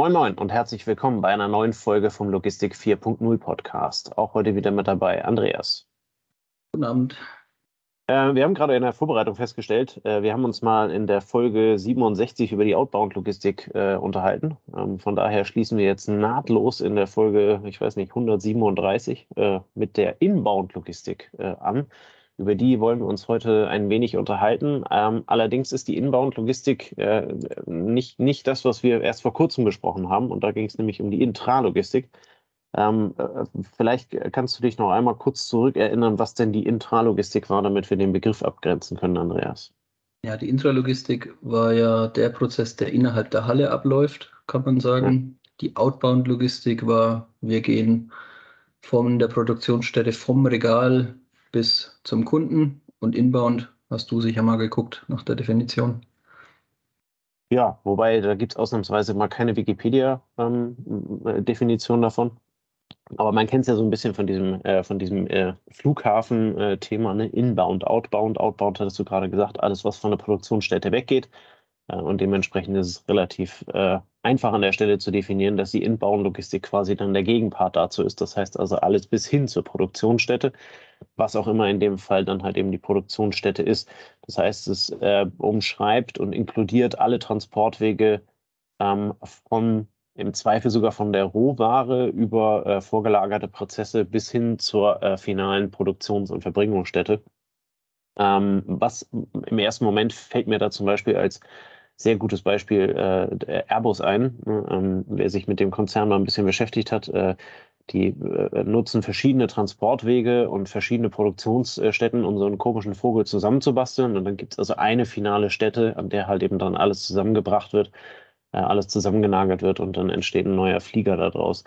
Moin Moin und herzlich willkommen bei einer neuen Folge vom Logistik 4.0 Podcast. Auch heute wieder mit dabei Andreas. Guten Abend. Äh, wir haben gerade in der Vorbereitung festgestellt, äh, wir haben uns mal in der Folge 67 über die Outbound-Logistik äh, unterhalten. Ähm, von daher schließen wir jetzt nahtlos in der Folge, ich weiß nicht, 137 äh, mit der Inbound-Logistik an. Über die wollen wir uns heute ein wenig unterhalten. Ähm, allerdings ist die Inbound-Logistik äh, nicht, nicht das, was wir erst vor kurzem besprochen haben. Und da ging es nämlich um die Intralogistik. Ähm, äh, vielleicht kannst du dich noch einmal kurz zurückerinnern, was denn die Intralogistik war, damit wir den Begriff abgrenzen können, Andreas. Ja, die Intralogistik war ja der Prozess, der innerhalb der Halle abläuft, kann man sagen. Ja. Die Outbound-Logistik war, wir gehen von der Produktionsstätte vom Regal bis zum Kunden und inbound hast du sicher mal geguckt nach der Definition. Ja, wobei da gibt es ausnahmsweise mal keine Wikipedia-Definition ähm, davon. Aber man kennt es ja so ein bisschen von diesem, äh, diesem äh, Flughafen-Thema, ne? Inbound, Outbound. Outbound hattest du gerade gesagt, alles, was von der Produktionsstätte weggeht. Äh, und dementsprechend ist es relativ äh, einfach an der Stelle zu definieren, dass die Inbound-Logistik quasi dann der Gegenpart dazu ist. Das heißt also alles bis hin zur Produktionsstätte, was auch immer in dem Fall dann halt eben die Produktionsstätte ist. Das heißt, es äh, umschreibt und inkludiert alle Transportwege ähm, von im Zweifel sogar von der Rohware über äh, vorgelagerte Prozesse bis hin zur äh, finalen Produktions- und Verbringungsstätte. Ähm, was im ersten Moment fällt mir da zum Beispiel als sehr gutes Beispiel äh, Airbus ein. Ne? Ähm, wer sich mit dem Konzern mal ein bisschen beschäftigt hat, äh, die äh, nutzen verschiedene Transportwege und verschiedene Produktionsstätten, um so einen komischen Vogel zusammenzubasteln. Und dann gibt es also eine finale Stätte, an der halt eben dann alles zusammengebracht wird äh, alles zusammengenagelt wird und dann entsteht ein neuer Flieger daraus.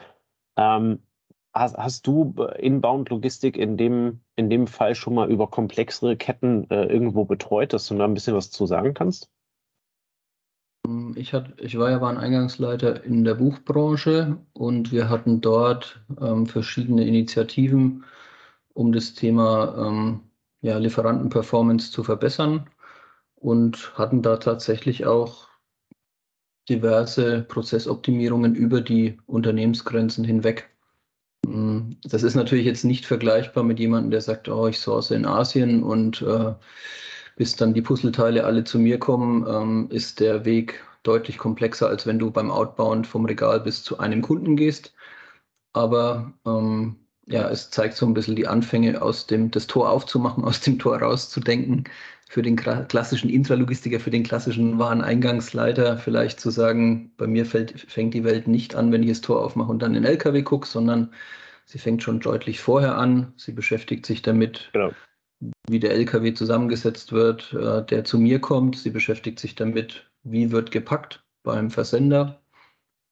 Ähm, hast, hast, du Inbound-Logistik in dem, in dem Fall schon mal über komplexere Ketten äh, irgendwo betreut, dass du da ein bisschen was zu sagen kannst? Ähm, ich, hat, ich war ja Eingangsleiter in der Buchbranche und wir hatten dort ähm, verschiedene Initiativen, um das Thema ähm, ja, Lieferantenperformance zu verbessern und hatten da tatsächlich auch diverse Prozessoptimierungen über die Unternehmensgrenzen hinweg. Mm, das ist natürlich jetzt nicht vergleichbar mit jemandem, der sagt, oh, ich source in Asien und äh, bis dann die Puzzleteile alle zu mir kommen, ähm, ist der Weg deutlich komplexer, als wenn du beim Outbound vom Regal bis zu einem Kunden gehst. Aber ähm, ja, es zeigt so ein bisschen die Anfänge aus dem, das Tor aufzumachen, aus dem Tor rauszudenken, für den klassischen Intralogistiker, für den klassischen Wareneingangsleiter vielleicht zu sagen, bei mir fällt, fängt die Welt nicht an, wenn ich das Tor aufmache und dann in den LKW gucke, sondern sie fängt schon deutlich vorher an. Sie beschäftigt sich damit, genau. Wie der LKW zusammengesetzt wird, äh, der zu mir kommt. Sie beschäftigt sich damit, wie wird gepackt beim Versender.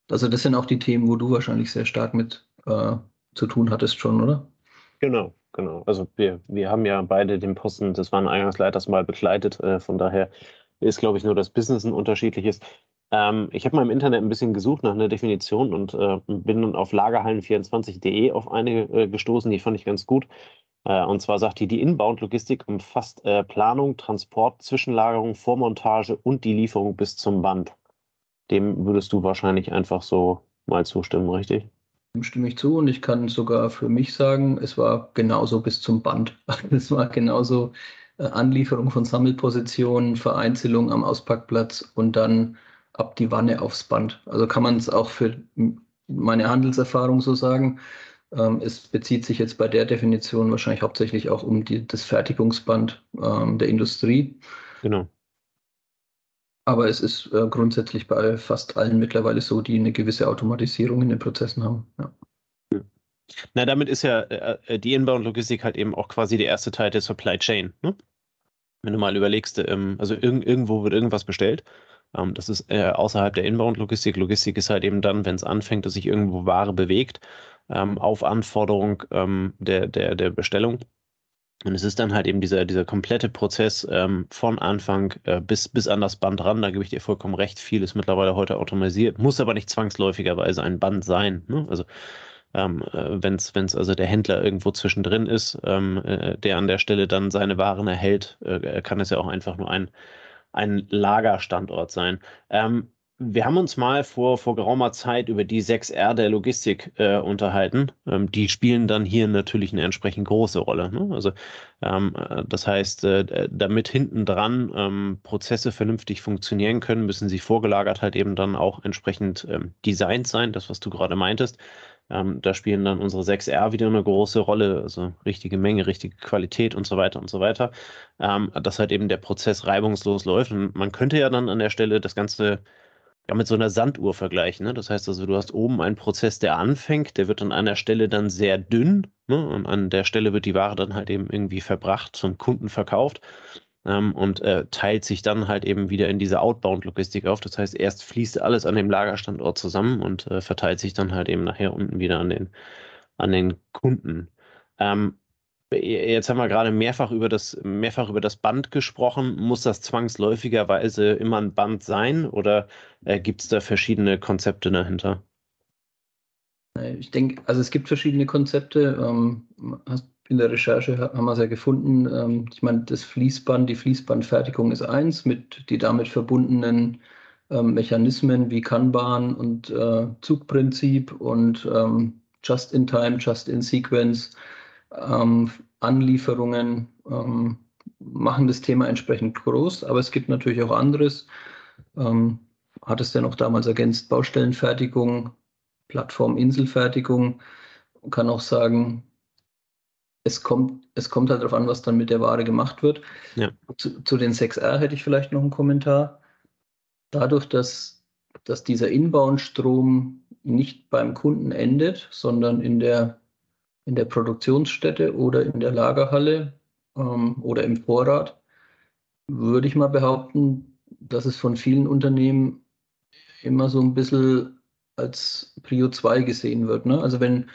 Also das sind auch die Themen, wo du wahrscheinlich sehr stark mit äh, zu tun hattest schon, oder? Genau. Genau, also wir, wir haben ja beide den Posten des Wareneingangsleiters mal begleitet. Äh, von daher ist, glaube ich, nur das Business ein unterschiedliches. Ähm, ich habe mal im Internet ein bisschen gesucht nach einer Definition und äh, bin dann auf lagerhallen24.de auf eine äh, gestoßen, die fand ich ganz gut. Äh, und zwar sagt die, die Inbound-Logistik umfasst äh, Planung, Transport, Zwischenlagerung, Vormontage und die Lieferung bis zum Band. Dem würdest du wahrscheinlich einfach so mal zustimmen, richtig? Dem stimme ich zu und ich kann sogar für mich sagen, es war genauso bis zum Band. Es war genauso äh, Anlieferung von Sammelpositionen, Vereinzelung am Auspackplatz und dann ab die Wanne aufs Band. Also kann man es auch für meine Handelserfahrung so sagen. Ähm, es bezieht sich jetzt bei der Definition wahrscheinlich hauptsächlich auch um die, das Fertigungsband ähm, der Industrie. Genau. Aber es ist äh, grundsätzlich bei fast allen mittlerweile so, die eine gewisse Automatisierung in den Prozessen haben. Ja. Na, damit ist ja äh, äh, die Inbound-Logistik halt eben auch quasi der erste Teil der Supply Chain. Ne? Wenn du mal überlegst, ähm, also irg irgendwo wird irgendwas bestellt. Ähm, das ist äh, außerhalb der Inbound-Logistik. Logistik ist halt eben dann, wenn es anfängt, dass sich irgendwo Ware bewegt, ähm, auf Anforderung ähm, der, der, der Bestellung. Und es ist dann halt eben dieser, dieser komplette Prozess ähm, von Anfang äh, bis, bis an das Band ran. Da gebe ich dir vollkommen recht. Viel ist mittlerweile heute automatisiert, muss aber nicht zwangsläufigerweise ein Band sein. Ne? Also ähm, äh, wenn es also der Händler irgendwo zwischendrin ist, ähm, äh, der an der Stelle dann seine Waren erhält, äh, kann es ja auch einfach nur ein, ein Lagerstandort sein. Ähm, wir haben uns mal vor, vor geraumer Zeit über die 6R der Logistik äh, unterhalten. Ähm, die spielen dann hier natürlich eine entsprechend große Rolle. Ne? Also ähm, äh, das heißt, äh, damit hinten dran ähm, Prozesse vernünftig funktionieren können, müssen sie vorgelagert halt eben dann auch entsprechend ähm, designt sein, das was du gerade meintest. Ähm, da spielen dann unsere 6R wieder eine große Rolle, also richtige Menge, richtige Qualität und so weiter und so weiter, ähm, dass halt eben der Prozess reibungslos läuft. Und man könnte ja dann an der Stelle das Ganze ja, mit so einer Sanduhr vergleichen. Ne? Das heißt also, du hast oben einen Prozess, der anfängt, der wird an einer Stelle dann sehr dünn ne? und an der Stelle wird die Ware dann halt eben irgendwie verbracht, zum Kunden verkauft ähm, und äh, teilt sich dann halt eben wieder in diese Outbound-Logistik auf. Das heißt, erst fließt alles an dem Lagerstandort zusammen und äh, verteilt sich dann halt eben nachher unten wieder an den, an den Kunden. Ähm, Jetzt haben wir gerade mehrfach über das, mehrfach über das Band gesprochen. Muss das zwangsläufigerweise immer ein Band sein oder äh, gibt es da verschiedene Konzepte dahinter? Ich denke, also es gibt verschiedene Konzepte. Ähm, in der Recherche haben wir es ja gefunden. Ähm, ich meine, das Fließband, die Fließbandfertigung ist eins mit die damit verbundenen ähm, Mechanismen wie Kanban und äh, Zugprinzip und ähm, Just-in-Time, Just-in-Sequence Anlieferungen machen das Thema entsprechend groß, aber es gibt natürlich auch anderes. Ähm, hat es denn auch damals ergänzt, Baustellenfertigung, Plattform-Inselfertigung. Man kann auch sagen, es kommt, es kommt halt darauf an, was dann mit der Ware gemacht wird. Ja. Zu, zu, den 6R hätte ich vielleicht noch einen Kommentar. Dadurch, dass, dass dieser Inbound-Strom nicht beim Kunden endet, sondern in der in der Produktionsstätte oder in der Lagerhalle ähm, oder im Vorrat, würde ich mal behaupten, dass es von vielen Unternehmen immer so ein bisschen als Prio 2 gesehen wird. Ne? Also wenn,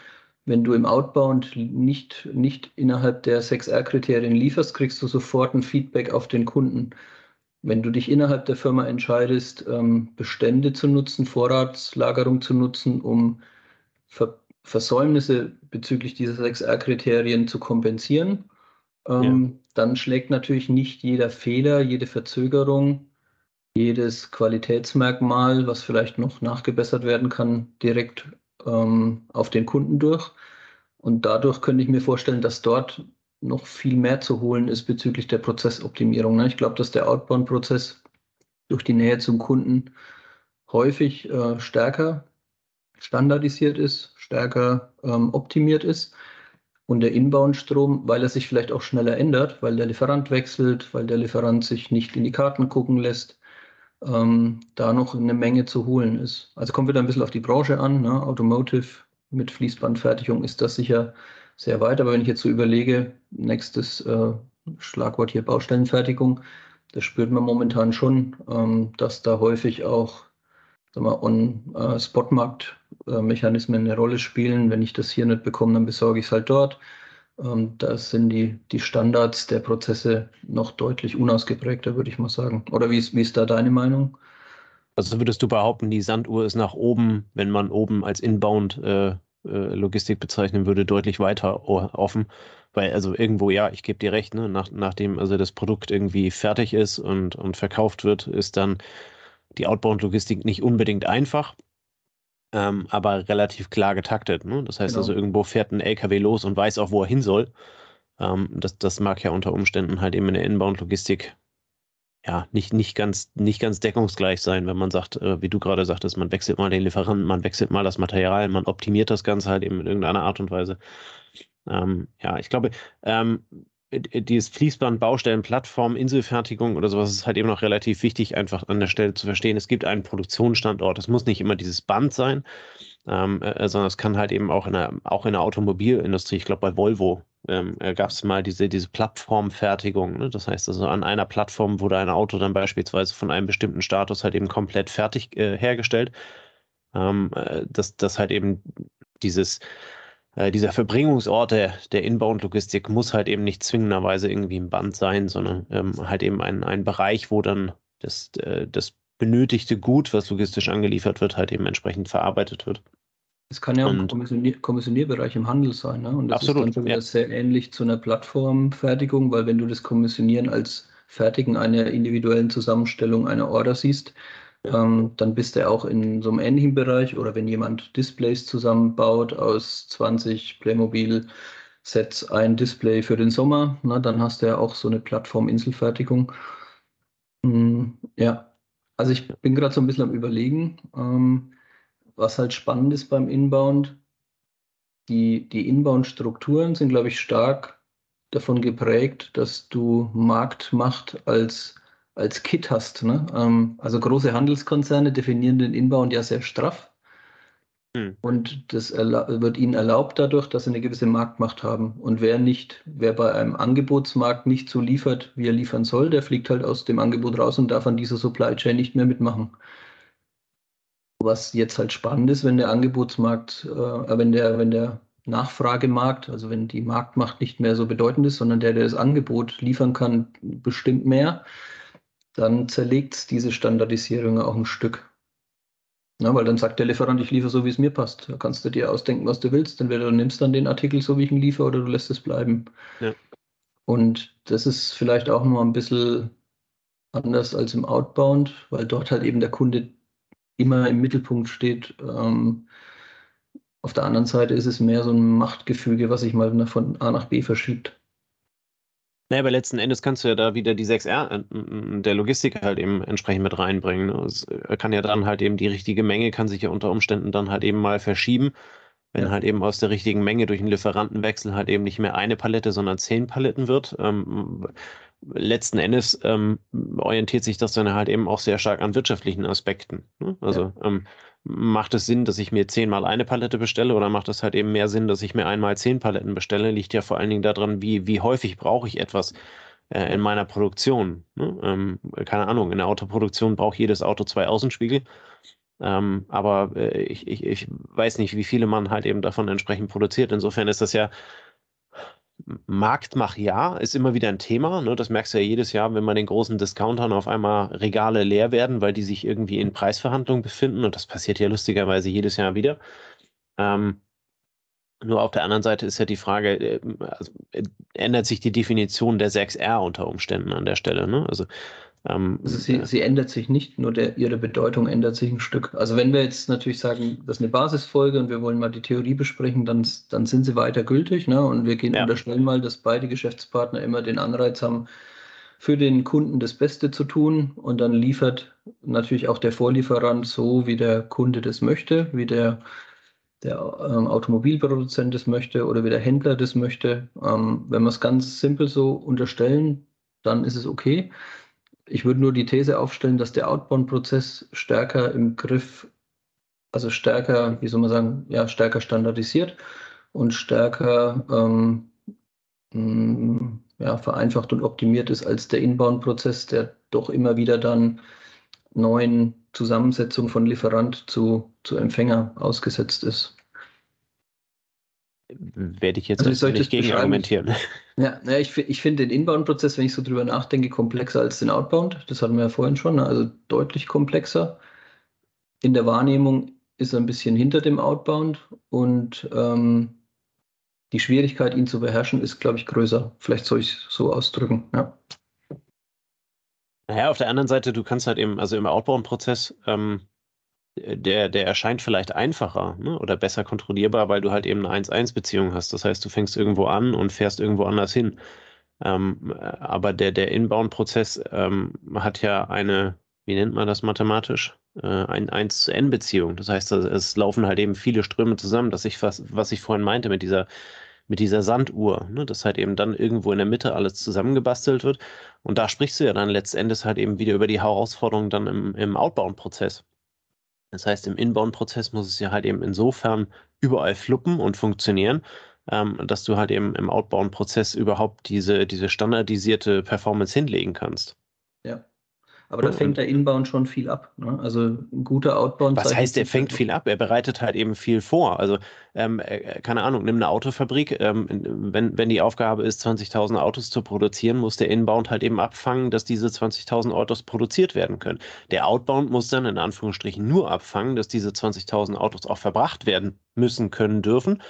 wenn du im Outbound nicht, nicht innerhalb der 6R-Kriterien lieferst, kriegst du sofort ein Feedback auf den Kunden. Wenn du dich innerhalb der Firma entscheidest, ähm, Bestände zu nutzen, Vorratslagerung zu nutzen, um Ver Versäumnisse bezüglich dieser 6R-Kriterien zu kompensieren, ähm, ja. dann schlägt natürlich nicht jeder Fehler, jede Verzögerung, jedes Qualitätsmerkmal, was vielleicht noch nachgebessert werden kann, direkt ähm, auf den Kunden durch. Und dadurch könnte ich mir vorstellen, dass dort noch viel mehr zu holen ist bezüglich der Prozessoptimierung. Ne? Ich glaube, dass der Outbound-Prozess durch die Nähe zum Kunden häufig äh, stärker standardisiert ist, stärker ähm, optimiert ist. Und der Inbound-Strom, weil er sich vielleicht auch schneller ändert, weil der Lieferant wechselt, weil der Lieferant sich nicht in die Karten gucken lässt, ähm, da noch eine Menge zu holen ist. Also kommt wieder ein bisschen auf die Branche an. Ne? Automotive mit Fließbandfertigung ist das sicher sehr weit. Aber wenn ich jetzt so überlege, nächstes äh, Schlagwort hier Baustellenfertigung, das spürt man momentan schon, ähm, dass da häufig auch On-Spot-Markt-Mechanismen eine Rolle spielen. Wenn ich das hier nicht bekomme, dann besorge ich es halt dort. Ähm, da sind die, die Standards der Prozesse noch deutlich unausgeprägter, würde ich mal sagen. Oder wie ist, wie ist da deine Meinung? Also würdest du behaupten, die Sanduhr ist nach oben, wenn man oben als Inbound äh, äh Logistik bezeichnen würde, deutlich weiter offen. Weil, also irgendwo, ja, ich gebe dir recht, ne, nach, nachdem also das Produkt irgendwie fertig ist und, und verkauft wird, ist dann die Outbound-Logistik nicht unbedingt einfach, ähm, aber relativ klar getaktet. Ne? Das heißt genau. also, irgendwo fährt ein LKW los und weiß auch, wo er hin soll. Ähm, das, das mag ja unter Umständen halt eben in der Inbound-Logistik ja nicht, nicht, ganz, nicht ganz deckungsgleich sein, wenn man sagt, äh, wie du gerade sagtest, man wechselt mal den Lieferanten, man wechselt mal das Material, man optimiert das Ganze halt eben in irgendeiner Art und Weise. Ähm, ja, ich glaube, ähm, äh, dieses Fließband, Baustellen, Plattform, Inselfertigung oder sowas ist halt eben noch relativ wichtig, einfach an der Stelle zu verstehen. Es gibt einen Produktionsstandort. Es muss nicht immer dieses Band sein, ähm, äh, sondern es kann halt eben auch in der, auch in der Automobilindustrie, ich glaube bei Volvo, ähm, äh, gab es mal diese, diese Plattformfertigung. Ne? Das heißt also, an einer Plattform wurde ein Auto dann beispielsweise von einem bestimmten Status halt eben komplett fertig äh, hergestellt. Ähm, äh, dass, dass halt eben dieses äh, dieser Verbringungsort der, der Inbound-Logistik muss halt eben nicht zwingenderweise irgendwie ein Band sein, sondern ähm, halt eben ein, ein Bereich, wo dann das, äh, das benötigte Gut, was logistisch angeliefert wird, halt eben entsprechend verarbeitet wird. Es kann ja auch ein Kommissionier Kommissionierbereich im Handel sein. Ne? Und das absolut, ist dann schon wieder ja. sehr ähnlich zu einer Plattformfertigung, weil wenn du das Kommissionieren als Fertigen einer individuellen Zusammenstellung einer Order siehst, ähm, dann bist du auch in so einem ähnlichen Bereich. Oder wenn jemand Displays zusammenbaut aus 20 Playmobil-Sets, ein Display für den Sommer, na, dann hast du ja auch so eine Plattform Inselfertigung. Mhm, ja, also ich bin gerade so ein bisschen am Überlegen, ähm, was halt spannend ist beim Inbound. Die, die Inbound-Strukturen sind, glaube ich, stark davon geprägt, dass du Marktmacht als als Kit hast. Ne? Ähm, also große Handelskonzerne definieren den Inbound ja sehr straff. Hm. Und das wird ihnen erlaubt dadurch, dass sie eine gewisse Marktmacht haben. Und wer nicht, wer bei einem Angebotsmarkt nicht so liefert, wie er liefern soll, der fliegt halt aus dem Angebot raus und darf an dieser Supply Chain nicht mehr mitmachen. Was jetzt halt spannend ist, wenn der Angebotsmarkt, äh, wenn der, wenn der Nachfragemarkt, also wenn die Marktmacht nicht mehr so bedeutend ist, sondern der, der das Angebot liefern kann, bestimmt mehr, dann zerlegt es diese Standardisierung auch ein Stück. Na, weil dann sagt der Lieferant, ich liefere so, wie es mir passt. Da kannst du dir ausdenken, was du willst. Entweder du nimmst dann den Artikel so, wie ich ihn liefere, oder du lässt es bleiben. Ja. Und das ist vielleicht auch noch ein bisschen anders als im Outbound, weil dort halt eben der Kunde immer im Mittelpunkt steht. Ähm, auf der anderen Seite ist es mehr so ein Machtgefüge, was sich mal von A nach B verschiebt. Naja, aber letzten Endes kannst du ja da wieder die 6R äh, der Logistik halt eben entsprechend mit reinbringen. Ne? Es äh, kann ja dann halt eben die richtige Menge, kann sich ja unter Umständen dann halt eben mal verschieben, wenn ja. halt eben aus der richtigen Menge durch einen Lieferantenwechsel halt eben nicht mehr eine Palette, sondern zehn Paletten wird. Ähm, letzten Endes ähm, orientiert sich das dann halt eben auch sehr stark an wirtschaftlichen Aspekten. Ne? Also ja. ähm, macht es Sinn, dass ich mir zehnmal eine Palette bestelle oder macht es halt eben mehr Sinn, dass ich mir einmal zehn Paletten bestelle? Liegt ja vor allen Dingen daran, wie, wie häufig brauche ich etwas äh, in meiner Produktion. Ne? Ähm, keine Ahnung, in der Autoproduktion braucht jedes Auto zwei Außenspiegel. Ähm, aber äh, ich, ich, ich weiß nicht, wie viele man halt eben davon entsprechend produziert. Insofern ist das ja Marktmach ja, ist immer wieder ein Thema. Ne? Das merkst du ja jedes Jahr, wenn man den großen Discountern auf einmal Regale leer werden, weil die sich irgendwie in Preisverhandlungen befinden. Und das passiert ja lustigerweise jedes Jahr wieder. Ähm, nur auf der anderen Seite ist ja die Frage, äh, also, äh, ändert sich die Definition der 6R unter Umständen an der Stelle? Ne? Also ähm, also sie, sie, ändert sich nicht, nur der, ihre Bedeutung ändert sich ein Stück. Also wenn wir jetzt natürlich sagen, das ist eine Basisfolge und wir wollen mal die Theorie besprechen, dann, dann sind sie weiter gültig. Ne? Und wir gehen ja. unterstellen mal, dass beide Geschäftspartner immer den Anreiz haben, für den Kunden das Beste zu tun. Und dann liefert natürlich auch der Vorlieferant so, wie der Kunde das möchte, wie der, der ähm, Automobilproduzent das möchte oder wie der Händler das möchte. Ähm, wenn wir es ganz simpel so unterstellen, dann ist es okay. Ich würde nur die These aufstellen, dass der Outbound-Prozess stärker im Griff, also stärker, wie soll man sagen, ja, stärker standardisiert und stärker ähm, mm, ja, vereinfacht und optimiert ist als der Inbound-Prozess, der doch immer wieder dann neuen Zusammensetzungen von Lieferant zu, zu Empfänger ausgesetzt ist werde ich jetzt also nicht gegen argumentieren. Ja, ja ich, ich finde den Inbound-Prozess, wenn ich so drüber nachdenke, komplexer als den Outbound. Das hatten wir ja vorhin schon, ne? also deutlich komplexer. In der Wahrnehmung ist er ein bisschen hinter dem Outbound und ähm, die Schwierigkeit, ihn zu beherrschen, ist, glaube ich, größer. Vielleicht soll ich es so ausdrücken. Ja. Naja, auf der anderen Seite, du kannst halt eben, also im Outbound-Prozess, ähm, der, der erscheint vielleicht einfacher ne? oder besser kontrollierbar, weil du halt eben eine 1-1-Beziehung hast. Das heißt, du fängst irgendwo an und fährst irgendwo anders hin. Ähm, aber der, der Inbound-Prozess ähm, hat ja eine, wie nennt man das mathematisch? Äh, ein 1 zu N-Beziehung. Das heißt, es laufen halt eben viele Ströme zusammen, dass ich was, was ich vorhin meinte mit dieser, mit dieser Sanduhr, ne? dass halt eben dann irgendwo in der Mitte alles zusammengebastelt wird. Und da sprichst du ja dann letztendlich halt eben wieder über die Herausforderungen dann im, im Outbound-Prozess. Das heißt, im Inbound-Prozess muss es ja halt eben insofern überall fluppen und funktionieren, ähm, dass du halt eben im Outbound-Prozess überhaupt diese, diese standardisierte Performance hinlegen kannst. Aber da fängt der Inbound schon viel ab. Ne? Also ein guter Outbound. Was heißt, er fängt viel ab? Er bereitet halt eben viel vor. Also, ähm, äh, keine Ahnung, nimm eine Autofabrik. Ähm, wenn, wenn die Aufgabe ist, 20.000 Autos zu produzieren, muss der Inbound halt eben abfangen, dass diese 20.000 Autos produziert werden können. Der Outbound muss dann in Anführungsstrichen nur abfangen, dass diese 20.000 Autos auch verbracht werden müssen, können, dürfen.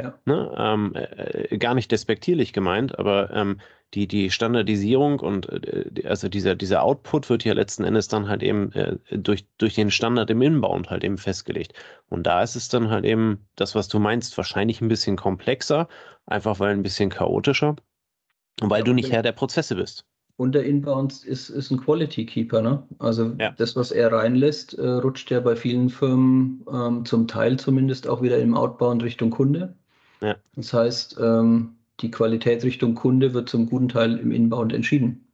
Ja. Ne? Ähm, äh, gar nicht despektierlich gemeint, aber ähm, die, die Standardisierung und äh, also dieser, dieser Output wird ja letzten Endes dann halt eben äh, durch, durch den Standard im Inbound halt eben festgelegt. Und da ist es dann halt eben das, was du meinst, wahrscheinlich ein bisschen komplexer, einfach weil ein bisschen chaotischer und weil ja, du nicht Herr der Prozesse bist. Und der Inbound ist, ist ein Quality Keeper, ne? Also ja. das, was er reinlässt, äh, rutscht ja bei vielen Firmen ähm, zum Teil zumindest auch wieder im Outbound Richtung Kunde. Ja. Das heißt, ähm, die Qualität Richtung Kunde wird zum guten Teil im Inbound entschieden.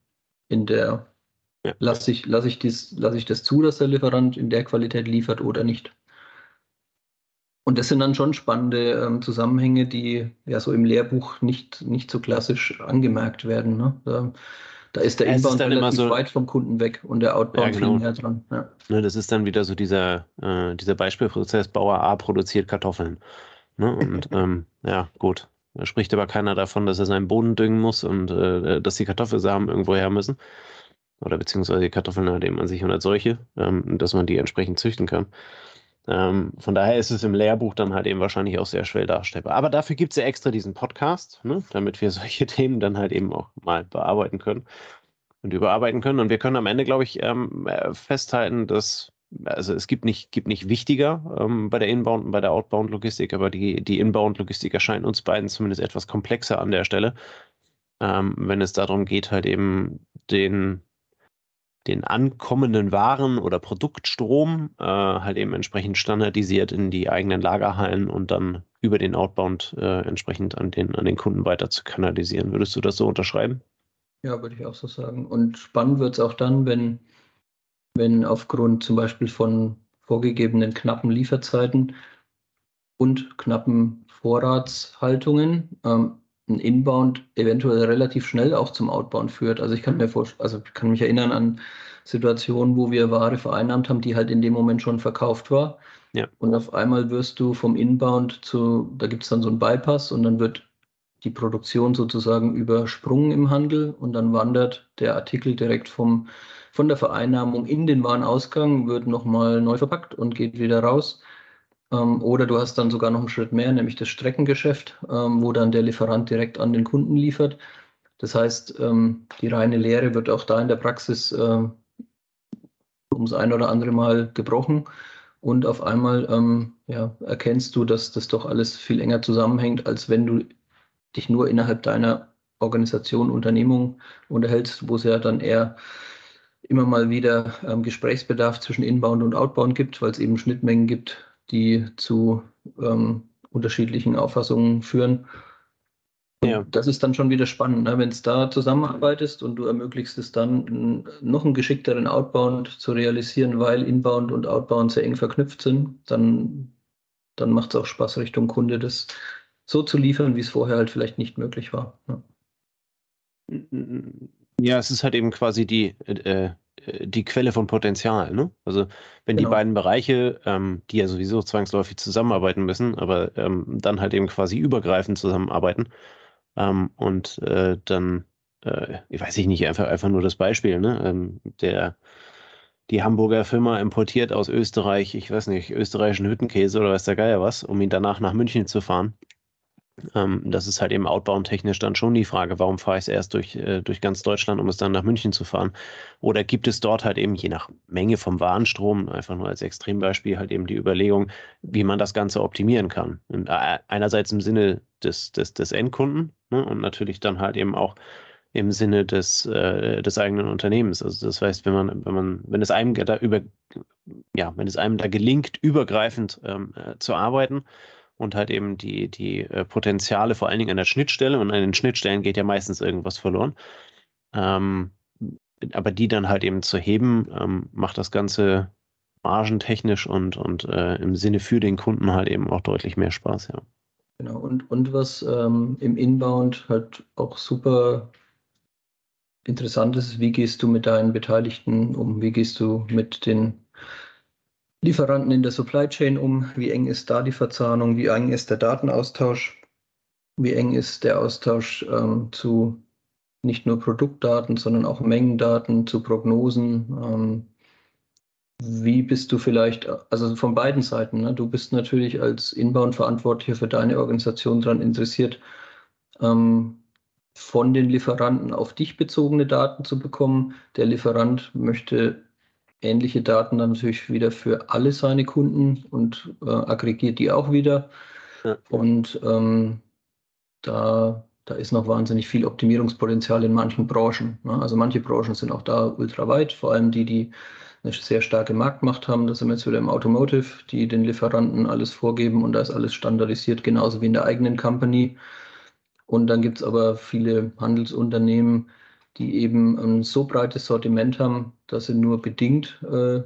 In der ja. lasse ich, lass ich, dies, lass ich das zu, dass der Lieferant in der Qualität liefert oder nicht. Und das sind dann schon spannende ähm, Zusammenhänge, die ja so im Lehrbuch nicht, nicht so klassisch angemerkt werden. Ne? Da, da ist der ja, Inbound relativ so, weit vom Kunden weg und der Outbound ja, genau. viel näher dran. Ja. Ne, das ist dann wieder so dieser, äh, dieser Beispielprozess, Bauer A produziert Kartoffeln. Ne? Und ähm, ja, gut. Da spricht aber keiner davon, dass er seinen Boden düngen muss und äh, dass die Kartoffelsamen irgendwo her müssen. Oder beziehungsweise die Kartoffeln halt eben an sich und als solche, ähm, dass man die entsprechend züchten kann. Ähm, von daher ist es im Lehrbuch dann halt eben wahrscheinlich auch sehr schwer darstellbar. Aber dafür gibt es ja extra diesen Podcast, ne, damit wir solche Themen dann halt eben auch mal bearbeiten können und überarbeiten können. Und wir können am Ende, glaube ich, ähm, äh, festhalten, dass also es gibt nicht, gibt nicht wichtiger ähm, bei der Inbound und bei der Outbound-Logistik, aber die, die Inbound-Logistik erscheint uns beiden zumindest etwas komplexer an der Stelle, ähm, wenn es darum geht, halt eben den, den ankommenden Waren oder Produktstrom äh, halt eben entsprechend standardisiert in die eigenen Lagerhallen und dann über den Outbound äh, entsprechend an den, an den Kunden weiter zu kanalisieren. Würdest du das so unterschreiben? Ja, würde ich auch so sagen. Und spannend wird es auch dann, wenn wenn aufgrund zum Beispiel von vorgegebenen knappen Lieferzeiten und knappen Vorratshaltungen ähm, ein Inbound eventuell relativ schnell auch zum Outbound führt. Also ich kann mir vorstellen, also ich kann mich erinnern an Situationen, wo wir Ware vereinnahmt haben, die halt in dem Moment schon verkauft war. Ja. Und auf einmal wirst du vom Inbound zu, da gibt es dann so einen Bypass und dann wird die Produktion sozusagen übersprungen im Handel und dann wandert der Artikel direkt vom von der Vereinnahmung in den Warenausgang, wird nochmal neu verpackt und geht wieder raus. Ähm, oder du hast dann sogar noch einen Schritt mehr, nämlich das Streckengeschäft, ähm, wo dann der Lieferant direkt an den Kunden liefert. Das heißt, ähm, die reine Lehre wird auch da in der Praxis äh, ums ein oder andere Mal gebrochen. Und auf einmal ähm, ja, erkennst du, dass das doch alles viel enger zusammenhängt, als wenn du dich nur innerhalb deiner Organisation, Unternehmung unterhältst, wo es ja dann eher immer mal wieder ähm, Gesprächsbedarf zwischen Inbound und Outbound gibt, weil es eben Schnittmengen gibt, die zu ähm, unterschiedlichen Auffassungen führen. Ja. Das ist dann schon wieder spannend, ne? wenn es da zusammenarbeitest und du ermöglichst es dann, noch einen geschickteren Outbound zu realisieren, weil Inbound und Outbound sehr eng verknüpft sind, dann, dann macht es auch Spaß Richtung Kunde, das so zu liefern, wie es vorher halt vielleicht nicht möglich war. Ja. Ja, es ist halt eben quasi die, äh, äh, die Quelle von Potenzial. Ne? Also wenn genau. die beiden Bereiche, ähm, die ja sowieso zwangsläufig zusammenarbeiten müssen, aber ähm, dann halt eben quasi übergreifend zusammenarbeiten ähm, und äh, dann, äh, ich weiß ich nicht, einfach, einfach nur das Beispiel, ne? Ähm, der die Hamburger Firma importiert aus Österreich, ich weiß nicht, österreichischen Hüttenkäse oder weiß der Geier was, um ihn danach nach München zu fahren. Ähm, das ist halt eben outbound-technisch dann schon die Frage, warum fahre ich es erst durch, äh, durch ganz Deutschland, um es dann nach München zu fahren? Oder gibt es dort halt eben je nach Menge vom Warenstrom, einfach nur als Extrembeispiel, halt eben die Überlegung, wie man das Ganze optimieren kann? Und, äh, einerseits im Sinne des, des, des Endkunden ne, und natürlich dann halt eben auch im Sinne des, äh, des eigenen Unternehmens. Also das heißt, wenn man, wenn man, wenn es einem da über, ja, wenn es einem da gelingt, übergreifend ähm, äh, zu arbeiten, und halt eben die, die äh, Potenziale vor allen Dingen an der Schnittstelle und an den Schnittstellen geht ja meistens irgendwas verloren. Ähm, aber die dann halt eben zu heben, ähm, macht das Ganze margentechnisch und, und äh, im Sinne für den Kunden halt eben auch deutlich mehr Spaß, ja. Genau, und, und was ähm, im Inbound halt auch super interessant ist, wie gehst du mit deinen Beteiligten um, wie gehst du mit den Lieferanten in der Supply Chain um? Wie eng ist da die Verzahnung? Wie eng ist der Datenaustausch? Wie eng ist der Austausch ähm, zu nicht nur Produktdaten, sondern auch Mengendaten, zu Prognosen? Ähm, wie bist du vielleicht, also von beiden Seiten, ne? du bist natürlich als Inbound-Verantwortlicher für deine Organisation daran interessiert, ähm, von den Lieferanten auf dich bezogene Daten zu bekommen. Der Lieferant möchte ähnliche Daten dann natürlich wieder für alle seine Kunden und äh, aggregiert die auch wieder. Ja. Und ähm, da, da ist noch wahnsinnig viel Optimierungspotenzial in manchen Branchen. Ne? Also manche Branchen sind auch da ultra weit, vor allem die, die eine sehr starke Marktmacht haben. Da sind wir jetzt wieder im Automotive, die den Lieferanten alles vorgeben und da ist alles standardisiert, genauso wie in der eigenen Company. Und dann gibt es aber viele Handelsunternehmen, die eben ein so breites Sortiment haben, dass sie nur bedingt äh,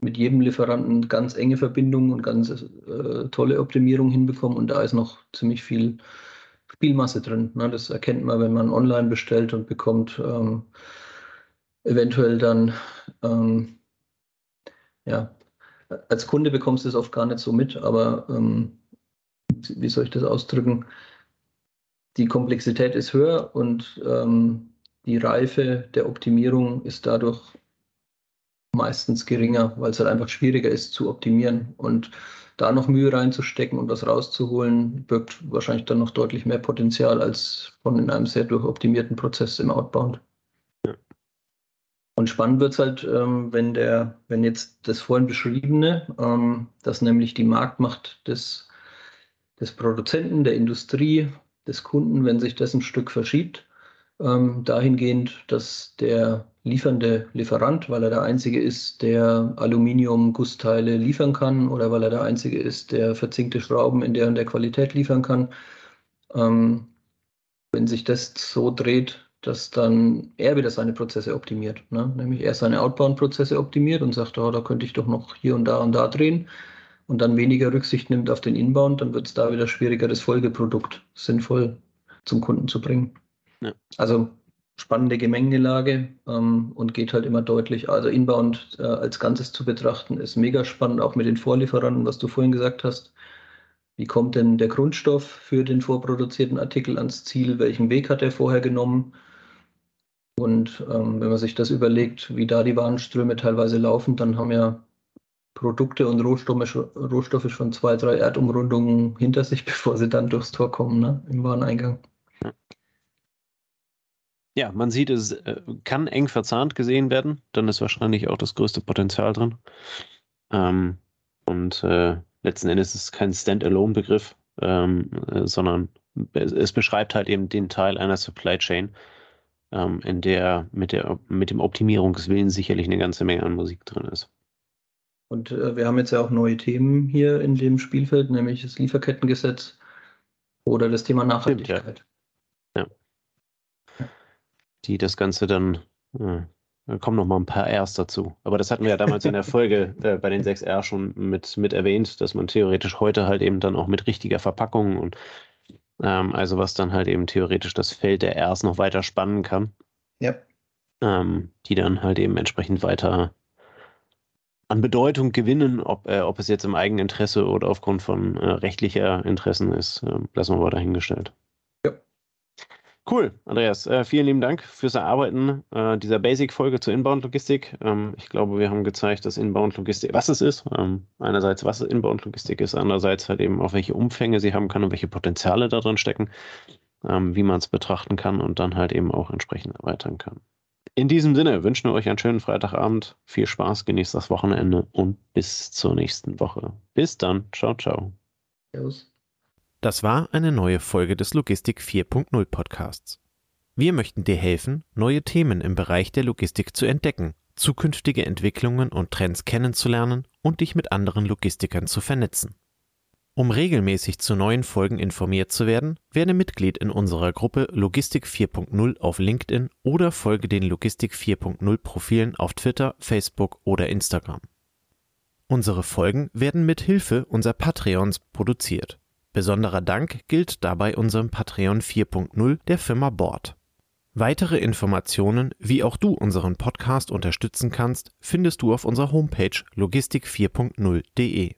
mit jedem Lieferanten ganz enge Verbindungen und ganz äh, tolle Optimierung hinbekommen. Und da ist noch ziemlich viel Spielmasse drin. Ne? Das erkennt man, wenn man online bestellt und bekommt ähm, eventuell dann, ähm, ja, als Kunde bekommst du es oft gar nicht so mit, aber ähm, wie soll ich das ausdrücken? Die Komplexität ist höher und ähm, die Reife der Optimierung ist dadurch meistens geringer, weil es halt einfach schwieriger ist zu optimieren. Und da noch Mühe reinzustecken und was rauszuholen, birgt wahrscheinlich dann noch deutlich mehr Potenzial als von in einem sehr durchoptimierten Prozess im Outbound. Und spannend wird es halt, ähm, wenn der, wenn jetzt das vorhin beschriebene, ähm, dass nämlich die Marktmacht des, des Produzenten, der Industrie, des Kunden, wenn sich das ein Stück verschiebt, ähm, dahingehend, dass der liefernde Lieferant, weil er der Einzige ist, der Aluminium-Gussteile liefern kann oder weil er der Einzige ist, der verzinkte Schrauben in der und der Qualität liefern kann, ähm, wenn sich das so dreht, dass dann er wieder seine Prozesse optimiert. Ne? Nämlich er seine Outbound-Prozesse optimiert und sagt, oh, da könnte ich doch noch hier und da und da drehen und dann weniger Rücksicht nimmt auf den Inbound, dann wird es da wieder schwieriger, das Folgeprodukt sinnvoll zum Kunden zu bringen. Ja. Also spannende Gemengelage ähm, und geht halt immer deutlich. Also Inbound äh, als Ganzes zu betrachten, ist mega spannend, auch mit den Vorlieferern, was du vorhin gesagt hast. Wie kommt denn der Grundstoff für den vorproduzierten Artikel ans Ziel? Welchen Weg hat er vorher genommen? Und ähm, wenn man sich das überlegt, wie da die Warenströme teilweise laufen, dann haben ja Produkte und Rohstoffe, Rohstoffe schon zwei, drei Erdumrundungen hinter sich, bevor sie dann durchs Tor kommen, ne? im Wareneingang. Ja, man sieht, es äh, kann eng verzahnt gesehen werden. Dann ist wahrscheinlich auch das größte Potenzial drin. Ähm, und äh, letzten Endes ist es kein Standalone-Begriff, ähm, äh, sondern es, es, beschreibt halt eben den Teil einer Supply Chain, ähm, in der mit, der mit dem Optimierungswillen sicherlich eine ganze Menge an Musik drin ist. Und äh, wir haben jetzt ja auch neue Themen hier in dem Spielfeld, nämlich das Lieferkettengesetz oder das Thema Nachhaltigkeit. Stimmt, ja. Die das Ganze dann, äh, da kommen noch mal ein paar Rs dazu. Aber das hatten wir ja damals in der Folge äh, bei den 6R schon mit, mit erwähnt, dass man theoretisch heute halt eben dann auch mit richtiger Verpackung und ähm, also was dann halt eben theoretisch das Feld der Rs noch weiter spannen kann. Ja. Ähm, die dann halt eben entsprechend weiter an Bedeutung gewinnen, ob, äh, ob es jetzt im eigenen Interesse oder aufgrund von äh, rechtlicher Interessen ist, äh, lassen wir mal dahingestellt. Cool, Andreas. Äh, vielen lieben Dank fürs Erarbeiten äh, dieser Basic-Folge zur Inbound-Logistik. Ähm, ich glaube, wir haben gezeigt, dass Inbound-Logistik, was es ist. Ähm, einerseits, was Inbound-Logistik ist, andererseits halt eben auch, welche Umfänge sie haben kann und welche Potenziale darin stecken, ähm, wie man es betrachten kann und dann halt eben auch entsprechend erweitern kann. In diesem Sinne wünschen wir euch einen schönen Freitagabend. Viel Spaß, genießt das Wochenende und bis zur nächsten Woche. Bis dann. Ciao, ciao. Servus. Das war eine neue Folge des Logistik 4.0 Podcasts. Wir möchten dir helfen, neue Themen im Bereich der Logistik zu entdecken, zukünftige Entwicklungen und Trends kennenzulernen und dich mit anderen Logistikern zu vernetzen. Um regelmäßig zu neuen Folgen informiert zu werden, werde Mitglied in unserer Gruppe Logistik 4.0 auf LinkedIn oder folge den Logistik 4.0 Profilen auf Twitter, Facebook oder Instagram. Unsere Folgen werden mit Hilfe unserer Patreons produziert. Besonderer Dank gilt dabei unserem Patreon 4.0 der Firma Board. Weitere Informationen, wie auch du unseren Podcast unterstützen kannst, findest du auf unserer Homepage logistik4.0.de.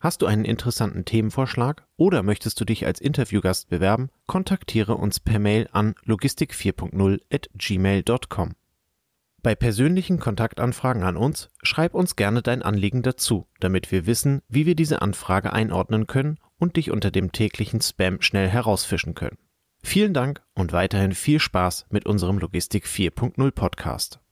Hast du einen interessanten Themenvorschlag oder möchtest du dich als Interviewgast bewerben? Kontaktiere uns per Mail an logistik4.0 at gmail.com. Bei persönlichen Kontaktanfragen an uns schreib uns gerne dein Anliegen dazu, damit wir wissen, wie wir diese Anfrage einordnen können und dich unter dem täglichen Spam schnell herausfischen können. Vielen Dank und weiterhin viel Spaß mit unserem Logistik 4.0 Podcast.